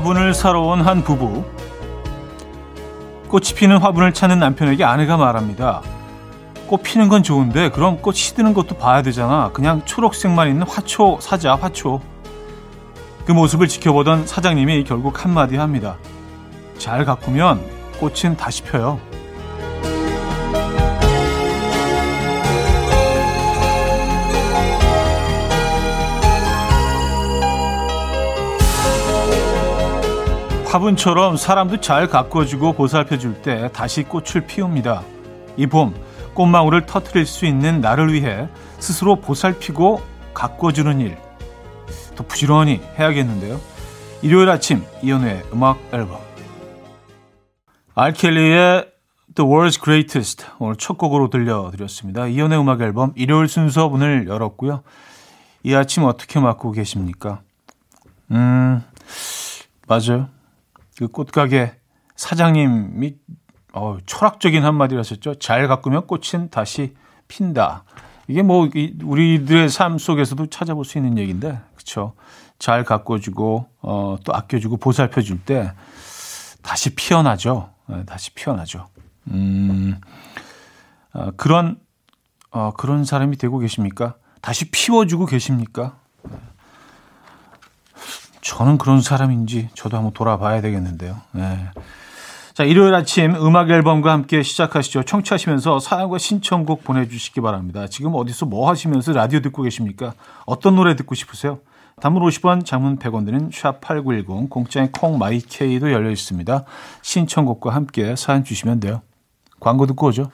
화분을 사러 온 한 부부. 꽃이 피는 화분을 찾는 남편에게 아내가 말합니다. 꽃 피는 건 좋은데 그럼 꽃 시드는 것도 봐야 되잖아. 그냥 초록색만 있는 화초 사자, 화초. 그 모습을 지켜보던 사장님이 결국 한마디 합니다. 잘 가꾸면 꽃은 다시 펴요. 화분처럼 사람도 잘 가꿔주고 보살펴줄 때 다시 꽃을 피웁니다. 이 봄, 꽃망울을 터트릴 수 있는 나를 위해 스스로 보살피고 가꿔주는 일. 더 부지런히 해야겠는데요. 일요일 아침, 이연우의 음악 앨범. 알켈리의 The World's Greatest 오늘 첫 곡으로 들려드렸습니다. 이연의 음악 앨범 일요일 순서 문을 열었고요. 이 아침 어떻게 맞고 계십니까? 음, 맞아요. 그 꽃가게 사장님이 어, 철학적인 한마디를 하셨죠. 잘 가꾸면 꽃은 다시 핀다. 이게 뭐 우리들의 삶 속에서도 찾아볼 수 있는 얘기인데, 그렇죠? 잘 가꿔주고 어, 또 아껴주고 보살펴줄 때 다시 피어나죠. 네, 다시 피어나죠. 음, 어, 그런 어, 그런 사람이 되고 계십니까? 다시 피워주고 계십니까? 저는 그런 사람인지 저도 한번 돌아봐야 되겠는데요. 네. 자, 일요일 아침 음악 앨범과 함께 시작하시죠. 청취하시면서 사연과 신청곡 보내주시기 바랍니다. 지금 어디서 뭐 하시면서 라디오 듣고 계십니까? 어떤 노래 듣고 싶으세요? 단문 50원, 장문 100원 드는 샵8910, 공짜인 콩마이케이도 열려 있습니다. 신청곡과 함께 사연 주시면 돼요. 광고 듣고 오죠.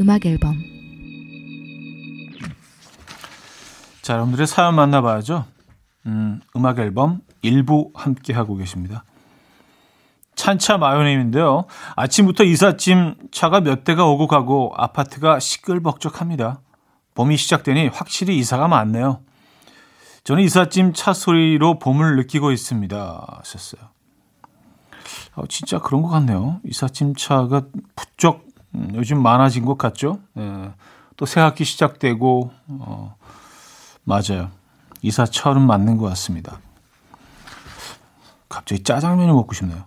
음악 앨범 자, 여러분들의 사연 만나봐야죠. 음, 음악 앨범 일부 함께 하고 계십니다. 찬차 마요네임인데요. 아침부터 이삿짐 차가 몇 대가 오고 가고 아파트가 시끌벅적합니다. 봄이 시작되니 확실히 이사가 많네요. 저는 이삿짐 차 소리로 봄을 느끼고 있습니다. 하셨어요. 어, 진짜 그런 것 같네요. 이삿짐 차가 부쩍 음, 요즘 많아진 것 같죠? 예. 또 새학기 시작되고, 어, 맞아요. 이사철은 맞는 것 같습니다. 갑자기 짜장면을 먹고 싶네요.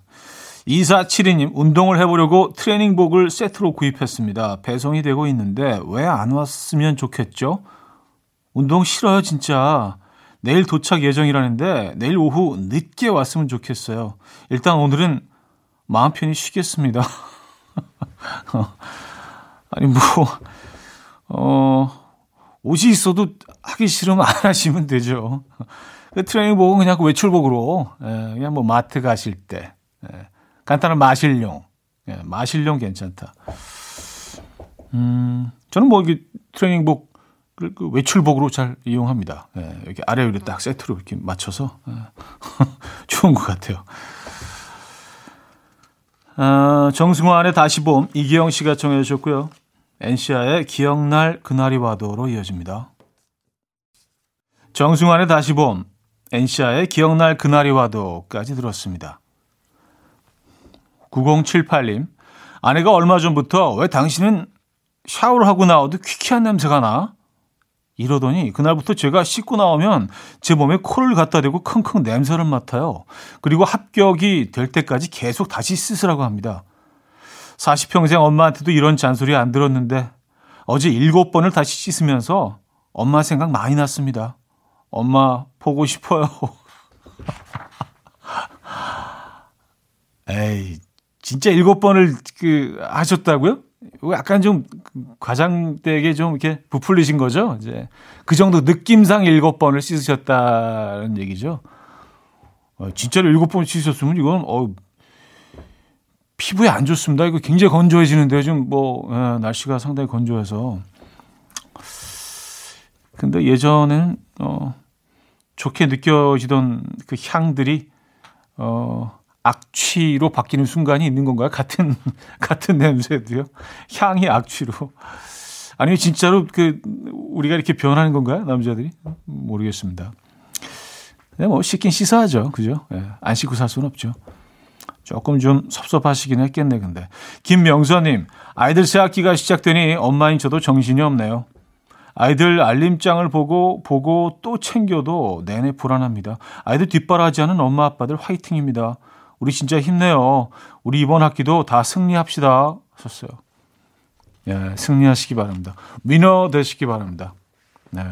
2472님, 운동을 해보려고 트레이닝복을 세트로 구입했습니다. 배송이 되고 있는데 왜 안 왔으면 좋겠죠? 운동 싫어요, 진짜. 내일 도착 예정이라는데 내일 오후 늦게 왔으면 좋겠어요. 일단 오늘은 마음 편히 쉬겠습니다. 어, 아니, 뭐, 어, 옷이 있어도 하기 싫으면 안 하시면 되죠. 그 트레이닝복은 그냥 그 외출복으로, 예, 그냥 뭐 마트 가실 때, 예, 간단한 마실용, 예, 마실용 괜찮다. 음, 저는 뭐, 이게 트레이닝복, 그, 그 외출복으로 잘 이용합니다. 예, 여기 아래 위로 딱 세트로 이렇게 맞춰서, 예, 좋은 것 같아요. 어, 정승환의 다시 봄 이기영 씨가 청해 주셨고요. 엔시아의 기억날 그날이 와도로 이어집니다. 정승환의 다시 봄 엔시아의 기억날 그날이 와도까지 들었습니다. 9078님 아내가 얼마 전부터 왜 당신은 샤워를 하고 나와도 퀴퀴한 냄새가 나? 이러더니 그날부터 제가 씻고 나오면 제 몸에 코를 갖다 대고 킁킁 냄새를 맡아요. 그리고 합격이 될 때까지 계속 다시 씻으라고 합니다. 40평생 엄마한테도 이런 잔소리 안 들었는데 어제 일곱 번을 다시 씻으면서 엄마 생각 많이 났습니다. 엄마 보고 싶어요. 에이, 진짜 일곱 번을 그 하셨다고요? 약간 좀 과장되게 좀 이렇게 부풀리신 거죠. 이제 그 정도 느낌상 일곱 번을 씻으셨다는 얘기죠. 어, 진짜로 일곱 번 씻으셨으면 이건 어, 피부에 안 좋습니다. 이거 굉장히 건조해지는데 요즘 뭐 예, 날씨가 상당히 건조해서. 근데 예전에는 어, 좋게 느껴지던 그 향들이 어, 악취로 바뀌는 순간이 있는 건가요? 같은 같은 냄새도요. 향이 악취로. 아니면 진짜로 그 우리가 이렇게 변하는 건가요? 남자들이 모르겠습니다. 네, 뭐 씻긴 씻어야죠, 그죠? 네, 안 씻고 살 수는 없죠. 조금 좀 섭섭하시긴 했겠네, 근데. 김명선님, 아이들 새학기가 시작되니 엄마인 저도 정신이 없네요. 아이들 알림장을 보고 보고 또 챙겨도 내내 불안합니다. 아이들 뒷바라지 하는 엄마 아빠들 화이팅입니다. 우리 진짜 힘내요. 우리 이번 학기도 다 승리합시다. 하셨어요. 예, 승리하시기 바랍니다. 위너 되시기 바랍니다. 네.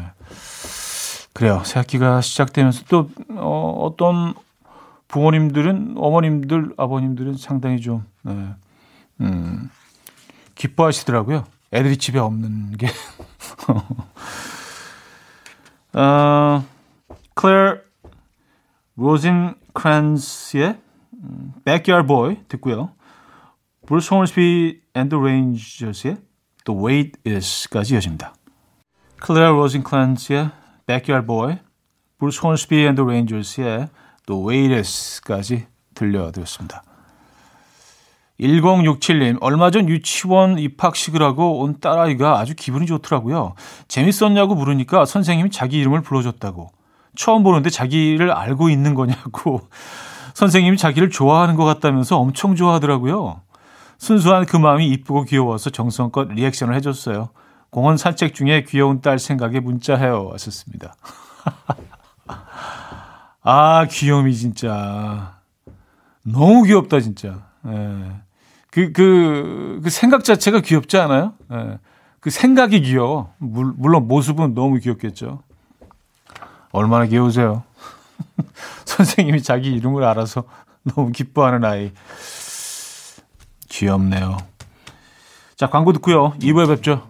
그래요. 새 학기가 시작되면서 또, 어, 어떤 부모님들은, 어머님들, 아버님들은 상당히 좀, 네, 음, 기뻐하시더라고요. 애들이 집에 없는 게. 어, 클레어 로진크란스의 Backyard Boy 듣고요. 브루스 홈스비 앤드 레인저스의 The Wait Is까지 이어집니다. 클레어 로진크란스의 Backyard Boy, 브루스 홈스비 앤드 레인저스의 The Wait Is까지 들려드렸습니다. 1067님, 얼마 전 유치원 입학식을 하고 온 딸아이가 아주 기분이 좋더라고요. 재밌었냐고 물으니까 선생님이 자기 이름을 불러줬다고. 처음 보는데 자기를 알고 있는 거냐고. 선생님이 자기를 좋아하는 것 같다면서 엄청 좋아하더라고요. 순수한 그 마음이 이쁘고 귀여워서 정성껏 리액션을 해줬어요. 공원 산책 중에 귀여운 딸 생각에 문자해요. 왔었습니다. 아, 귀염이 진짜. 너무 귀엽다, 진짜. 예. 그, 그, 그 생각 자체가 귀엽지 않아요? 예. 그 생각이 귀여워. 물, 물론 모습은 너무 귀엽겠죠. 얼마나 귀여우세요? 선생님이 자기 이름을 알아서 너무 기뻐하는 아이. 귀엽네요. 자, 광고 듣고요. 2부에 뵙죠.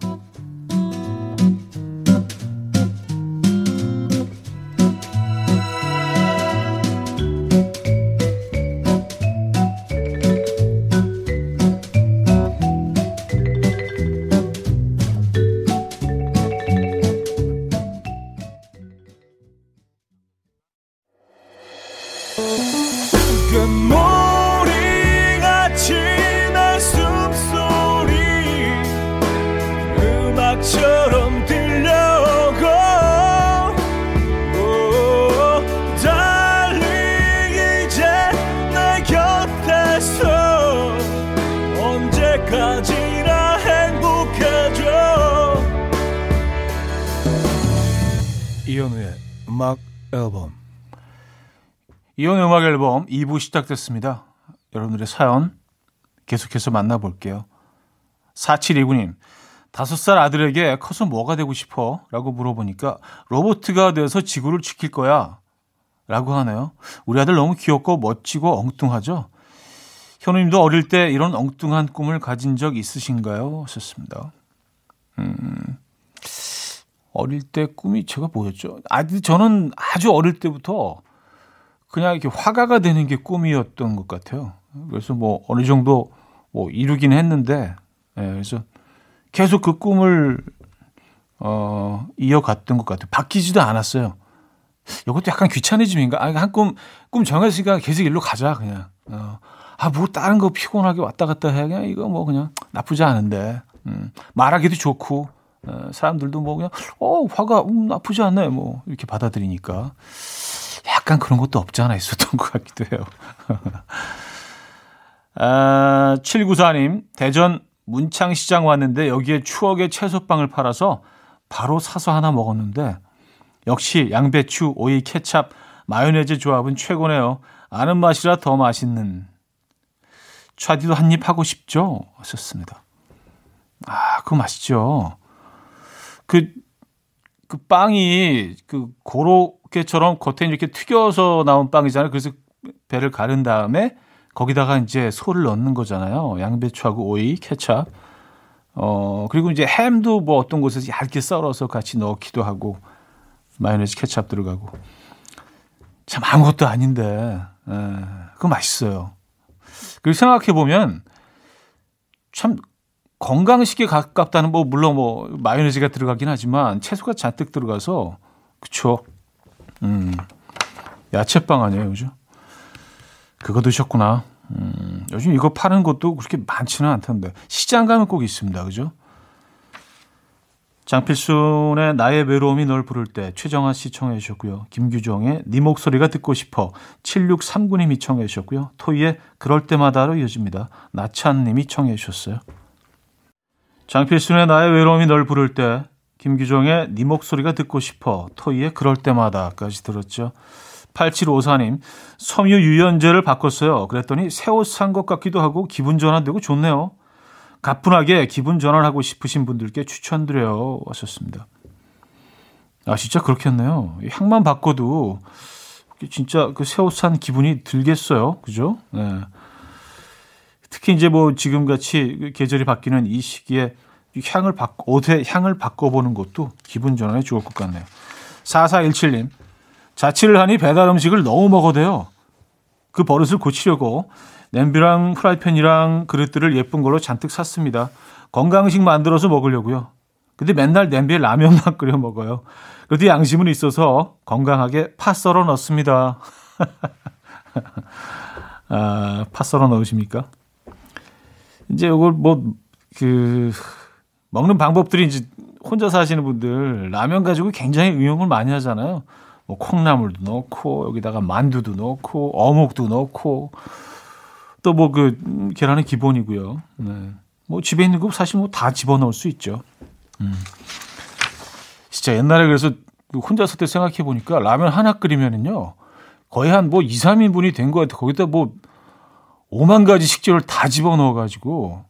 이혼의 음악 앨범 2부 시작됐습니다. 여러분들의 사연 계속해서 만나볼게요. 4729님, 5살 아들에게 커서 뭐가 되고 싶어? 라고 물어보니까 로보트가 돼서 지구를 지킬 거야. 라고 하네요. 우리 아들 너무 귀엽고 멋지고 엉뚱하죠? 현우님도 어릴 때 이런 엉뚱한 꿈을 가진 적 있으신가요? 하셨습니다. 음, 어릴 때 꿈이 제가 뭐였죠? 아, 저는 아주 어릴 때부터 그냥 이렇게 화가가 되는 게 꿈이었던 것 같아요. 그래서 뭐 어느 정도 뭐 이루긴 했는데, 예, 그래서 계속 그 꿈을 어, 이어갔던 것 같아요. 바뀌지도 않았어요. 이것도 약간 귀차니즘인가? 아, 한 꿈, 꿈 정했으니까 계속 일로 가자, 그냥. 어, 아, 뭐 다른 거 피곤하게 왔다 갔다 해. 그냥 이거 뭐 그냥 나쁘지 않은데. 음, 말하기도 좋고, 어, 사람들도 뭐 그냥, 어, 화가, 음, 나쁘지 않네. 뭐 이렇게 받아들이니까. 약간 그런 것도 없지 않아 있었던 것 같기도 해요. 아, 794님, 대전 문창시장 왔는데 여기에 추억의 채소빵을 팔아서 바로 사서 하나 먹었는데 역시 양배추, 오이, 케찹, 마요네즈 조합은 최고네요. 아는 맛이라 더 맛있는. 차디도 한 입 하고 싶죠? 하셨습니다. 아, 그거 맛있죠. 그, 그 빵이 그 고로 꽃게처럼 겉에 이렇게 튀겨서 나온 빵이잖아요. 그래서 배를 가른 다음에 거기다가 이제 소를 넣는 거잖아요. 양배추하고 오이, 케찹. 어, 그리고 이제 햄도 뭐 어떤 곳에서 얇게 썰어서 같이 넣기도 하고, 마요네즈 케찹 들어가고. 참 아무것도 아닌데, 에, 그거 맛있어요. 그리고 생각해 보면, 참 건강식에 가깝다는 뭐, 물론 뭐, 마요네즈가 들어가긴 하지만, 채소가 잔뜩 들어가서, 그쵸. 음, 야채빵 아니에요, 그죠? 그거 드셨구나. 음, 요즘 이거 파는 것도 그렇게 많지는 않던데. 시장 가면 꼭 있습니다. 그죠? 장필순의 나의 외로움이 널 부를 때 최정아 씨 청해 주셨고요. 김규종의 네 목소리가 듣고 싶어 7639님이 청해 주셨고요. 토이의 그럴 때마다로 이어집니다. 나찬 님이 청해 주셨어요. 장필순의 나의 외로움이 널 부를 때 김규종의 네 목소리가 듣고 싶어 토이의 그럴 때마다까지 들었죠. 8754님 섬유 유연제를 바꿨어요. 그랬더니 새 옷 산 것 같기도 하고 기분 전환되고 좋네요. 가뿐하게 기분 전환하고 싶으신 분들께 추천드려요. 왔었습니다. 아, 진짜 그렇겠네요. 향만 바꿔도 진짜 그 새 옷 산 기분이 들겠어요. 그죠? 네. 특히 이제 뭐 지금 같이 그 계절이 바뀌는 이 시기에 향을 바꿔, 옷의 향을 바꿔보는 것도 기분 전환에 좋을 것 같네요. 4417님, 자취를 하니 배달 음식을 너무 먹어대요. 그 버릇을 고치려고 냄비랑 프라이팬이랑 그릇들을 예쁜 걸로 잔뜩 샀습니다. 건강식 만들어서 먹으려고요. 근데 맨날 냄비에 라면만 끓여 먹어요. 그래도 양심은 있어서 건강하게 파 썰어 넣습니다. 아, 파 썰어 넣으십니까? 이제 이걸 뭐, 그, 먹는 방법들이 이제 혼자 사시는 분들 라면 가지고 굉장히 응용을 많이 하잖아요. 뭐 콩나물도 넣고 여기다가 만두도 넣고 어묵도 넣고 또 뭐그 음, 계란은 기본이고요. 네. 뭐 집에 있는 거 사실 뭐 다 집어 넣을 수 있죠. 음. 진짜 옛날에 그래서 그 혼자 섰을 때 생각해 보니까 라면 하나 끓이면은요. 거의 한 뭐 2, 3인분이 된것 같아요. 거기다 뭐 5만 가지 식재료를 다 집어넣어 가지고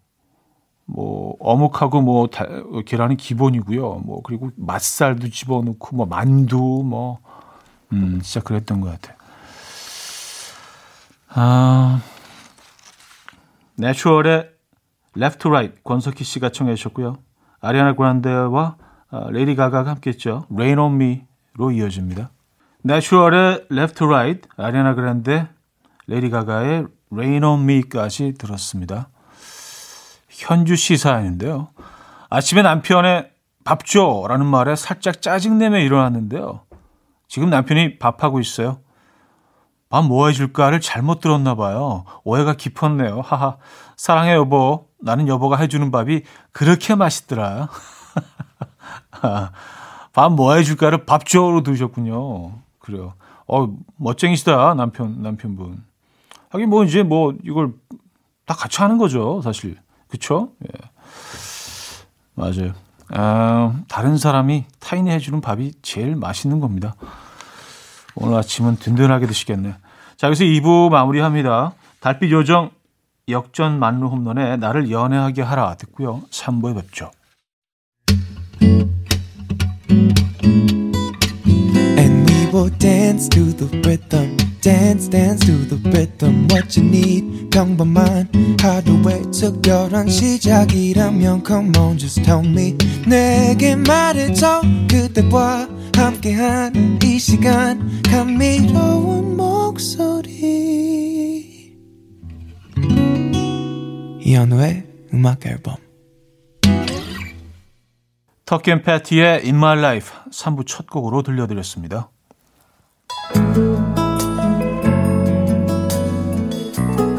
뭐 어묵하고 뭐 다, 계란이 기본이고요. 뭐 그리고 맛살도 집어넣고 뭐 만두 뭐 음, 진짜 그랬던 것 같아요. 아, 내추럴의 Left to Right 권석희 씨가 청해 주셨고요. 아리아나 그란데와 어, 레이디 가가가 함께했죠. Rain on Me로 이어집니다. 내추럴의 Left to Right, 아리아나 그란데, 레이디 가가의 Rain on Me까지 들었습니다. 현주 씨 사연인데요. 아침에 남편의 밥 줘 라는 말에 살짝 짜증내며 일어났는데요. 지금 남편이 밥하고 있어요. 밥 뭐 해줄까를 잘못 들었나 봐요. 오해가 깊었네요. 하하. 사랑해 여보. 나는 여보가 해주는 밥이 그렇게 맛있더라. 밥 뭐 해줄까를 밥 줘로 드셨군요. 그래요. 어 멋쟁이시다 남편 남편분. 하긴 뭐 이제 뭐 이걸 다 같이 하는 거죠 사실. 그쵸? 예. 맞아요. 아, 다른 사람이 타인이 해주는 밥이 제일 맛있는 겁니다. 오늘 아침은 든든하게 드시겠네요. 자, 여기서 2부 마무리합니다. 달빛 요정 역전 만루 홈런에 나를 연애하게 하라 듣고요. 3부에 뵙죠. And we will dance to the rhythm. Dance dance to the rhythm what you need. 평범한 하루의 특별한 시작이라면 come on just tell me. 내게 말해줘 그대와 함께한 이 시간. 감미로운 목소리. 이현우의 음악 앨범. 터키 패티의 In My Life 3부 첫 곡으로 들려드렸습니다.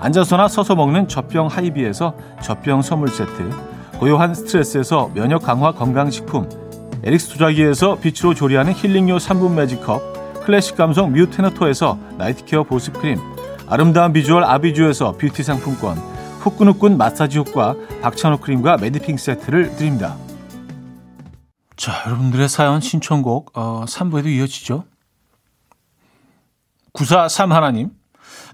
앉아서나 서서 먹는 젖병 하이비에서 젖병 선물 세트 고요한 스트레스에서 면역 강화 건강식품 에릭스 도자기에서 빛으로 조리하는 힐링요 3분 매직컵 클래식 감성 뮤테너토에서 나이트케어 보습크림 아름다운 비주얼 아비주에서 뷰티 상품권, 후끈후끈 마사지 효과 박찬호 크림과 매디핑 세트를 드립니다. 자, 여러분들의 사연 신청곡 어, 3부에도 이어지죠. 943 하나님.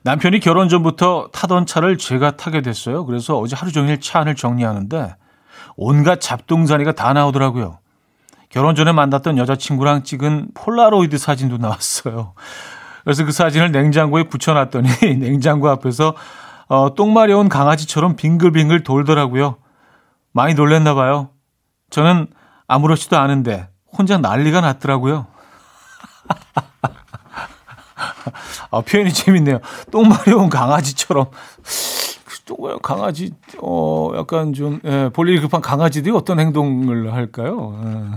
남편이 결혼 전부터 타던 차를 제가 타게 됐어요. 그래서 어제 하루 종일 차 안을 정리하는데 온갖 잡동사니가 다 나오더라고요. 결혼 전에 만났던 여자친구랑 찍은 폴라로이드 사진도 나왔어요. 그래서 그 사진을 냉장고에 붙여놨더니 냉장고 앞에서 어, 똥 마려운 강아지처럼 빙글빙글 돌더라고요. 많이 놀랬나 봐요. 저는 아무렇지도 않은데 혼자 난리가 났더라고요. 아, 표현이 재밌네요. 똥 마려운 강아지처럼. 똥 마려운 강아지, 어, 약간 좀, 예, 볼일이 급한 강아지들이 어떤 행동을 할까요? 예.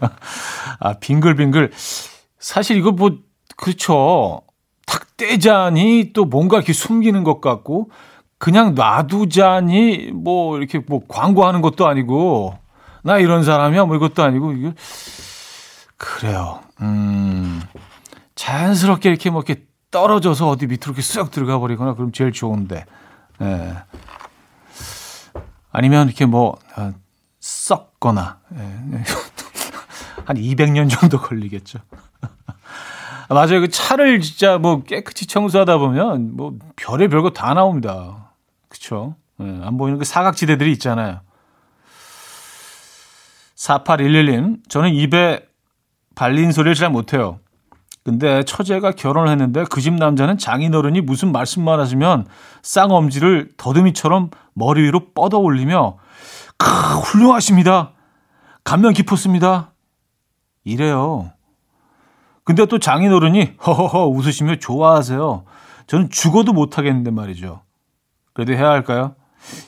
아, 빙글빙글. 사실 이거 뭐, 그렇죠. 탁 떼자니 또 뭔가 이렇게 숨기는 것 같고, 그냥 놔두자니 뭐, 이렇게 뭐 광고하는 것도 아니고, 나 이런 사람이야 뭐 이것도 아니고, 이게, 그래요. 음. 자연스럽게 이렇게 뭐 이렇게 떨어져서 어디 밑으로 이렇게 쑥 들어가 버리거나 그럼 제일 좋은데. 예. 아니면 이렇게 뭐 어, 썩거나 예. 한 200년 정도 걸리겠죠. 맞아요. 그 차를 진짜 뭐 깨끗이 청소하다 보면 뭐 별의 별거 다 나옵니다. 그쵸? 예, 안 보이는 그 사각지대들이 있잖아요. 4811님, 저는 입에 발린 소리를 잘 못해요. 근데 처제가 결혼을 했는데 그 집 남자는 장인어른이 무슨 말씀만 하시면 쌍엄지를 더듬이처럼 머리 위로 뻗어 올리며 크 훌륭하십니다. 감명 깊었습니다. 이래요. 근데 또 장인어른이 허허허 웃으시며 좋아하세요. 저는 죽어도 못하겠는데 말이죠. 그래도 해야 할까요?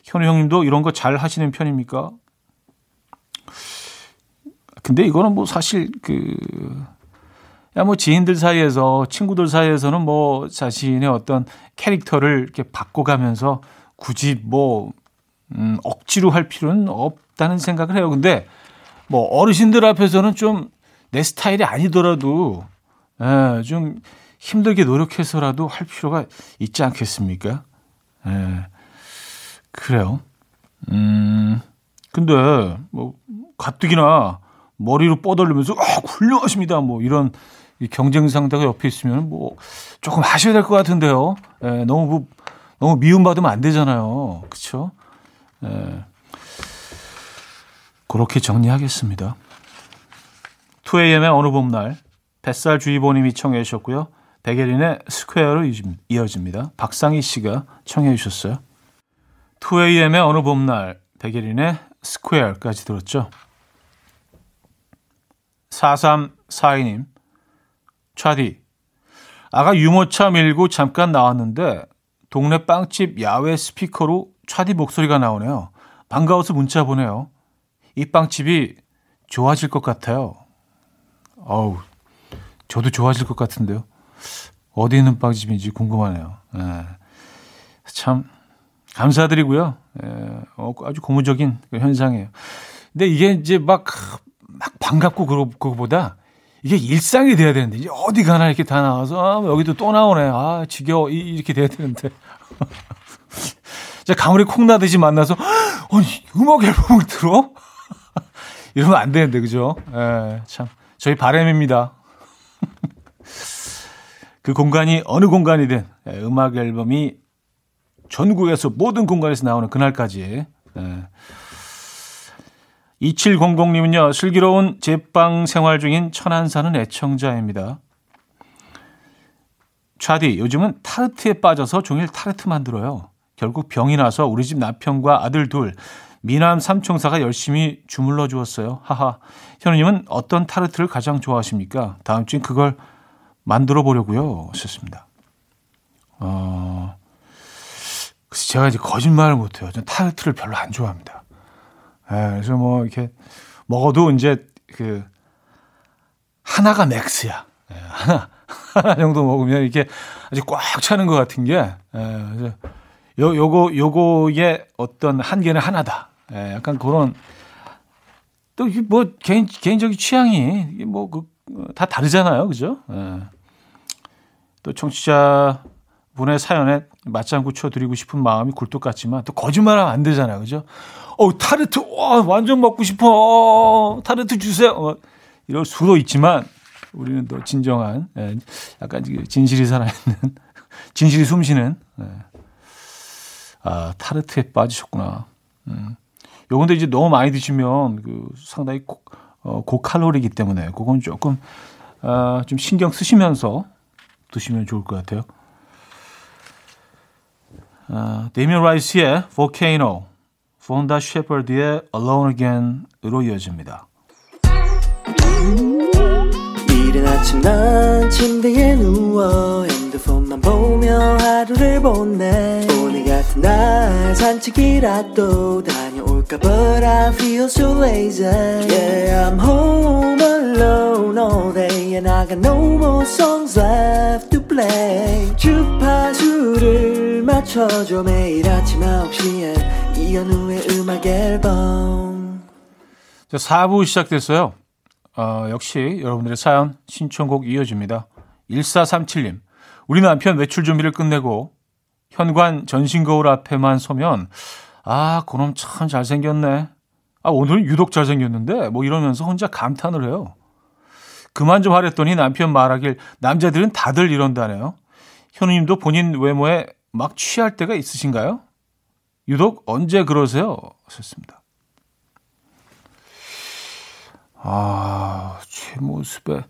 현우 형님도 이런 거 잘 하시는 편입니까? 근데 이거는 뭐 사실 그 야, 뭐 지인들 사이에서 친구들 사이에서는 뭐 자신의 어떤 캐릭터를 이렇게 바꿔가면서 굳이 뭐 음, 억지로 할 필요는 없다는 생각을 해요. 근데 뭐 어르신들 앞에서는 좀 내 스타일이 아니더라도 예, 좀 힘들게 노력해서라도 할 필요가 있지 않겠습니까? 예, 그래요. 음, 근데 뭐 가뜩이나 머리로 뻗어리면서 아, 훌륭하십니다. 뭐 이런 경쟁 상대가 옆에 있으면 뭐 조금 하셔야 될 것 같은데요. 예, 너무 뭐, 너무 미움받으면 안 되잖아요. 그렇죠? 예. 그렇게 정리하겠습니다. 2AM의 어느 봄날 뱃살 주의보님이 청해 주셨고요. 백예린의 Square로 이어집니다. 박상희 씨가 청해 주셨어요. 2AM의 어느 봄날 백예린의 Square까지 들었죠. 4342님 차디. 아가 유모차 밀고 잠깐 나왔는데 동네 빵집 야외 스피커로 차디 목소리가 나오네요. 반가워서 문자 보내요. 이 빵집이 좋아질 것 같아요. 어우, 저도 좋아질 것 같은데요. 어디 있는 빵집인지 궁금하네요. 예. 참 감사드리고요. 예, 어, 아주 고무적인 그 현상이에요. 근데 이게 이제 막, 막 반갑고 그거보다 이게 일상이 돼야 되는데 이제 어디 가나 이렇게 다 나와서 아, 뭐 여기도 또 나오네. 아 지겨워 이렇게 돼야 되는데. 자 가물이 콩나듯이 만나서 아니 음악 앨범을 들어? 이러면 안 되는데 그죠? 예, 참 저희 바램입니다. 그 공간이 어느 공간이든 예, 음악 앨범이 전국에서 모든 공간에서 나오는 그날까지 예. 2700님은요, 슬기로운 제빵 생활 중인 천안 사는 애청자입니다. 차디, 요즘은 타르트에 빠져서 종일 타르트 만들어요. 결국 병이 나서 우리 집 남편과 아들 둘, 미남 삼총사가 열심히 주물러 주었어요. 하하. 현우님은 어떤 타르트를 가장 좋아하십니까? 다음 주엔 그걸 만들어 보려고요. 하셨습니다. 어, 그래서 제가 이제 거짓말을 못해요. 전 타르트를 별로 안 좋아합니다. 예, 그래서 뭐 이렇게 먹어도 이제 그 하나가 맥스야. 예, 하나 하나 정도 먹으면 이렇게 아주 꽉 차는 것 같은 게 예, 요 요거 요거의 어떤 한계는 하나다. 예, 약간 그런 또 뭐 개인 개인적인 취향이 뭐그다 다르잖아요, 그죠? 예. 또 청취자 분의 사연에 맞장구 쳐드리고 싶은 마음이 굴뚝 같지만 또 거짓말하면 안 되잖아요. 그죠? 어, 타르트, 와, 완전 먹고 싶어. 어, 타르트 주세요. 어, 이럴 수도 있지만 우리는 또 진정한, 예, 약간 진실이 살아있는, 진실이 숨쉬는, 예. 아, 타르트에 빠지셨구나. 음. 요건데 이제 너무 많이 드시면 그 상당히 고, 어, 고칼로리이기 때문에 그건 조금, 아, 좀 신경 쓰시면서 드시면 좋을 것 같아요. 아, 데미안 라이스의 Volcano, 폰다 셰퍼드의 Alone Again으로 이어집니다. 이른 아침 난 침대에 누워 핸드폰만 보며 하루를 보내 오늘 같은 날 산책이라도 다녀올까 But I feel so lazy Yeah I'm home alone all day And I got no more songs left play 주파수를 맞춰줘 매일 아침 9시에 이현우의 음악 앨범 자 4부 시작됐어요 어, 역시 여러분들의 사연 신청곡 이어집니다 1437님 우리 남편 외출 준비를 끝내고 현관 전신 거울 앞에만 서면 아, 그놈 참 잘생겼네. 아, 오늘은 유독 잘생겼는데 뭐 이러면서 혼자 감탄을 해요. 그만 좀 하랬더니 남편 말하길 남자들은 다들 이런다네요. 현우님도 본인 외모에 막 취할 때가 있으신가요? 유독 언제 그러세요? 하셨습니다. 아, 제 모습에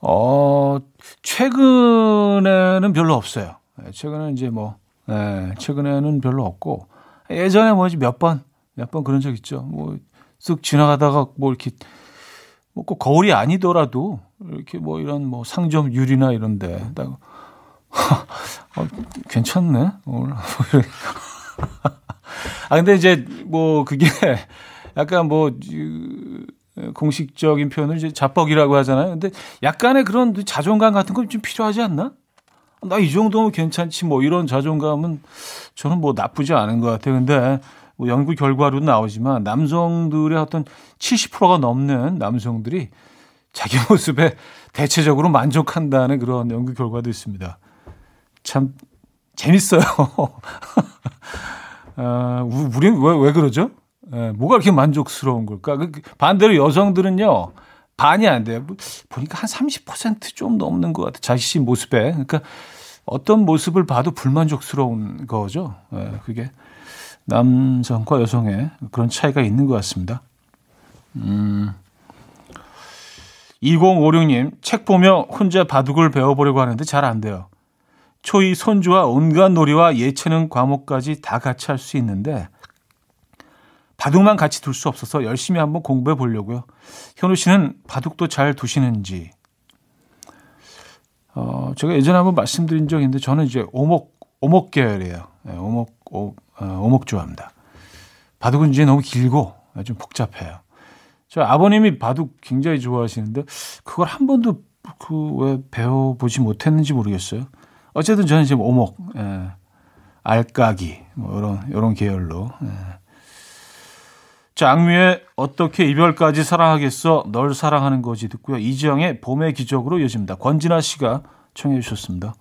어, 최근에는 별로 없어요. 네, 최근에 이제 뭐, 네, 최근에는 별로 없고, 예전에 뭐지 몇 번, 몇 번 그런 적 있죠. 뭐, 쓱 지나가다가 뭐 이렇게, 뭐 꼭 거울이 아니더라도, 이렇게 뭐 이런 뭐 상점 유리나 이런데, 딱, 어, 괜찮네, 오늘. 아, 근데 이제 뭐 그게 약간 뭐, 공식적인 표현을 이제 자뻑이라고 하잖아요. 근데 약간의 그런 자존감 같은 건 좀 필요하지 않나? 나 이 정도면 괜찮지 뭐 이런 자존감은 저는 뭐 나쁘지 않은 것 같아요. 근데 뭐 연구 결과로 나오지만 남성들의 어떤 70%가 넘는 남성들이 자기 모습에 대체적으로 만족한다는 그런 연구 결과도 있습니다. 참 재밌어요. 아, 우리는 왜, 왜 그러죠? 예, 뭐가 이렇게 만족스러운 걸까? 그, 그 반대로 여성들은요, 반이 안 돼요. 뭐, 보니까 한 30%좀 넘는 것 같아요. 자신 모습에. 그러니까 어떤 모습을 봐도 불만족스러운 거죠. 예, 그게 남성과 여성의 그런 차이가 있는 것 같습니다. 음. 2056님, 책 보며 혼자 바둑을 배워보려고 하는데 잘 안 돼요. 초이 손주와 온갖 놀이와 예체능 과목까지 다 같이 할 수 있는데 바둑만 같이 둘 수 없어서 열심히 한번 공부해 보려고요. 현우 씨는 바둑도 잘 두시는지. 어, 제가 예전에 한번 말씀드린 적이 있는데 저는 이제 오목, 오목 계열이에요. 네, 오목, 오, 어, 오목 좋아합니다. 바둑은 이제 너무 길고 좀 복잡해요. 저 아버님이 바둑 굉장히 좋아하시는데 그걸 한 번도 그 왜 배워보지 못했는지 모르겠어요. 어쨌든 저는 지금 오목, 예, 알까기, 뭐 이런, 이런 계열로. 예. 자, 악뮤의 어떻게 이별까지 사랑하겠어 널 사랑하는 거지 듣고요. 이지영의 봄의 기적으로 이어집니다. 권진아 씨가 청해 주셨습니다.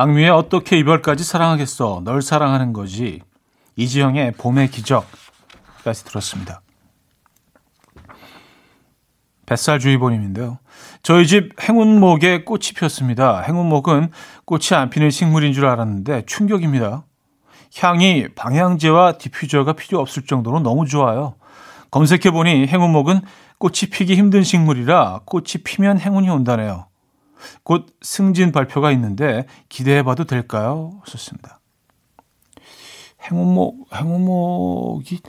악뮤의 어떻게 이별까지 사랑하겠어 널 사랑하는 거지 이지영의 봄의 기적까지 들었습니다. 뱃살주의보님인데요. 저희 집 행운목에 꽃이 피었습니다. 행운목은 꽃이 안 피는 식물인 줄 알았는데 충격입니다. 향이 방향제와 디퓨저가 필요 없을 정도로 너무 좋아요. 검색해보니 행운목은 꽃이 피기 힘든 식물이라 꽃이 피면 행운이 온다네요. 곧 승진 발표가 있는데 기대해봐도 될까요? 썼습니다. 행운목, 행운목이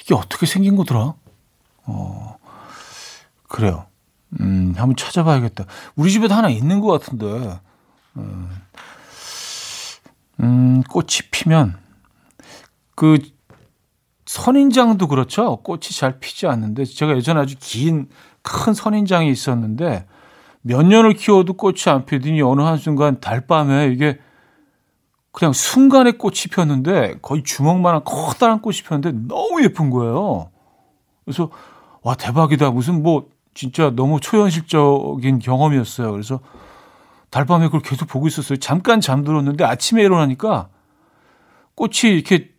이게 어떻게 생긴 거더라? 어, 그래요. 음, 한번 찾아봐야겠다. 우리 집에도 하나 있는 것 같은데. 음, 음, 꽃이 피면 그 선인장도 그렇죠. 꽃이 잘 피지 않는데 제가 예전에 아주 긴 큰 선인장이 있었는데 몇 년을 키워도 꽃이 안 피더니 어느 한순간 달밤에 이게 그냥 순간에 꽃이 폈는데 거의 주먹만한 커다란 꽃이 폈는데 너무 예쁜 거예요. 그래서 와 대박이다. 무슨 뭐 진짜 너무 초현실적인 경험이었어요. 그래서 달밤에 그걸 계속 보고 있었어요. 잠깐 잠들었는데 아침에 일어나니까 꽃이 이렇게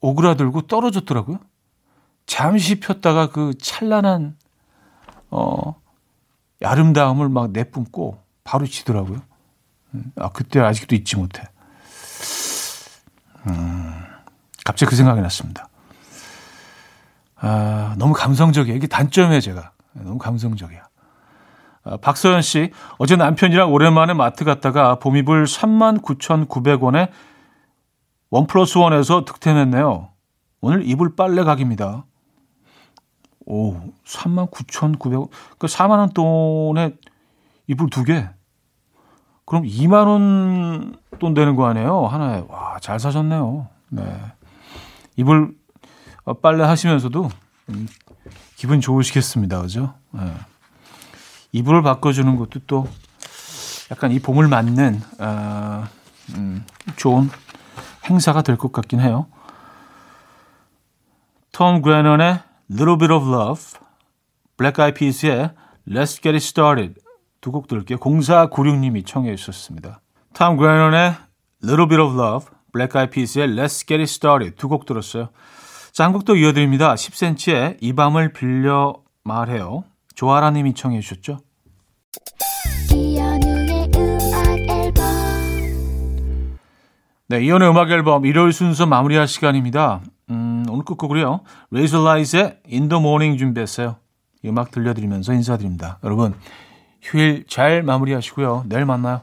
오그라들고 떨어졌더라고요. 잠시 폈다가 그 찬란한 어 아름다움을 막 내뿜고 바로 지더라고요. 음, 아 그때 아직도 잊지 못해. 음, 갑자기 그 생각이 났습니다. 아, 너무 감성적이야. 이게 단점이에요, 제가. 너무 감성적이야. 아, 박서연 씨, 어제 남편이랑 오랜만에 마트 갔다가 봄이불 39,900원에 원 플러스 원에서 득템했네요. 오늘 이불 빨래 가기입니다. 오, 39,900원. 그 4만 원 돈에 이불 두 개. 그럼 2만 원 돈 되는 거 아니에요? 하나에. 와, 잘 사셨네요. 네. 이불 어, 빨래 하시면서도 음, 기분 좋으시겠습니다. 그죠? 네. 이불을 바꿔주는 것도 또 약간 이 봄을 맞는 어, 음, 좋은 행사가 될 것 같긴 해요. 톰 그레넌의 Little Bit of Love, Black Eyed Peas의 Let's Get It Started 두 곡 들을게요. 0496님이 청해 주셨습니다. 톰 그레넌의 Little Bit of Love, Black Eyed Peas의 Let's Get It Started 두 곡 들었어요. 자, 한 곡도 이어드립니다. 10cm의 이 밤을 빌려 말해요. 조아라님이 청해 주셨죠. 네, 이현우의 음악 앨범 일요일 순서 마무리할 시간입니다. 음, 오늘 끝곡으로요. 레이저라이트의 In the Morning 준비했어요. 이 음악 들려드리면서 인사드립니다. 여러분, 휴일 잘 마무리하시고요. 내일 만나요.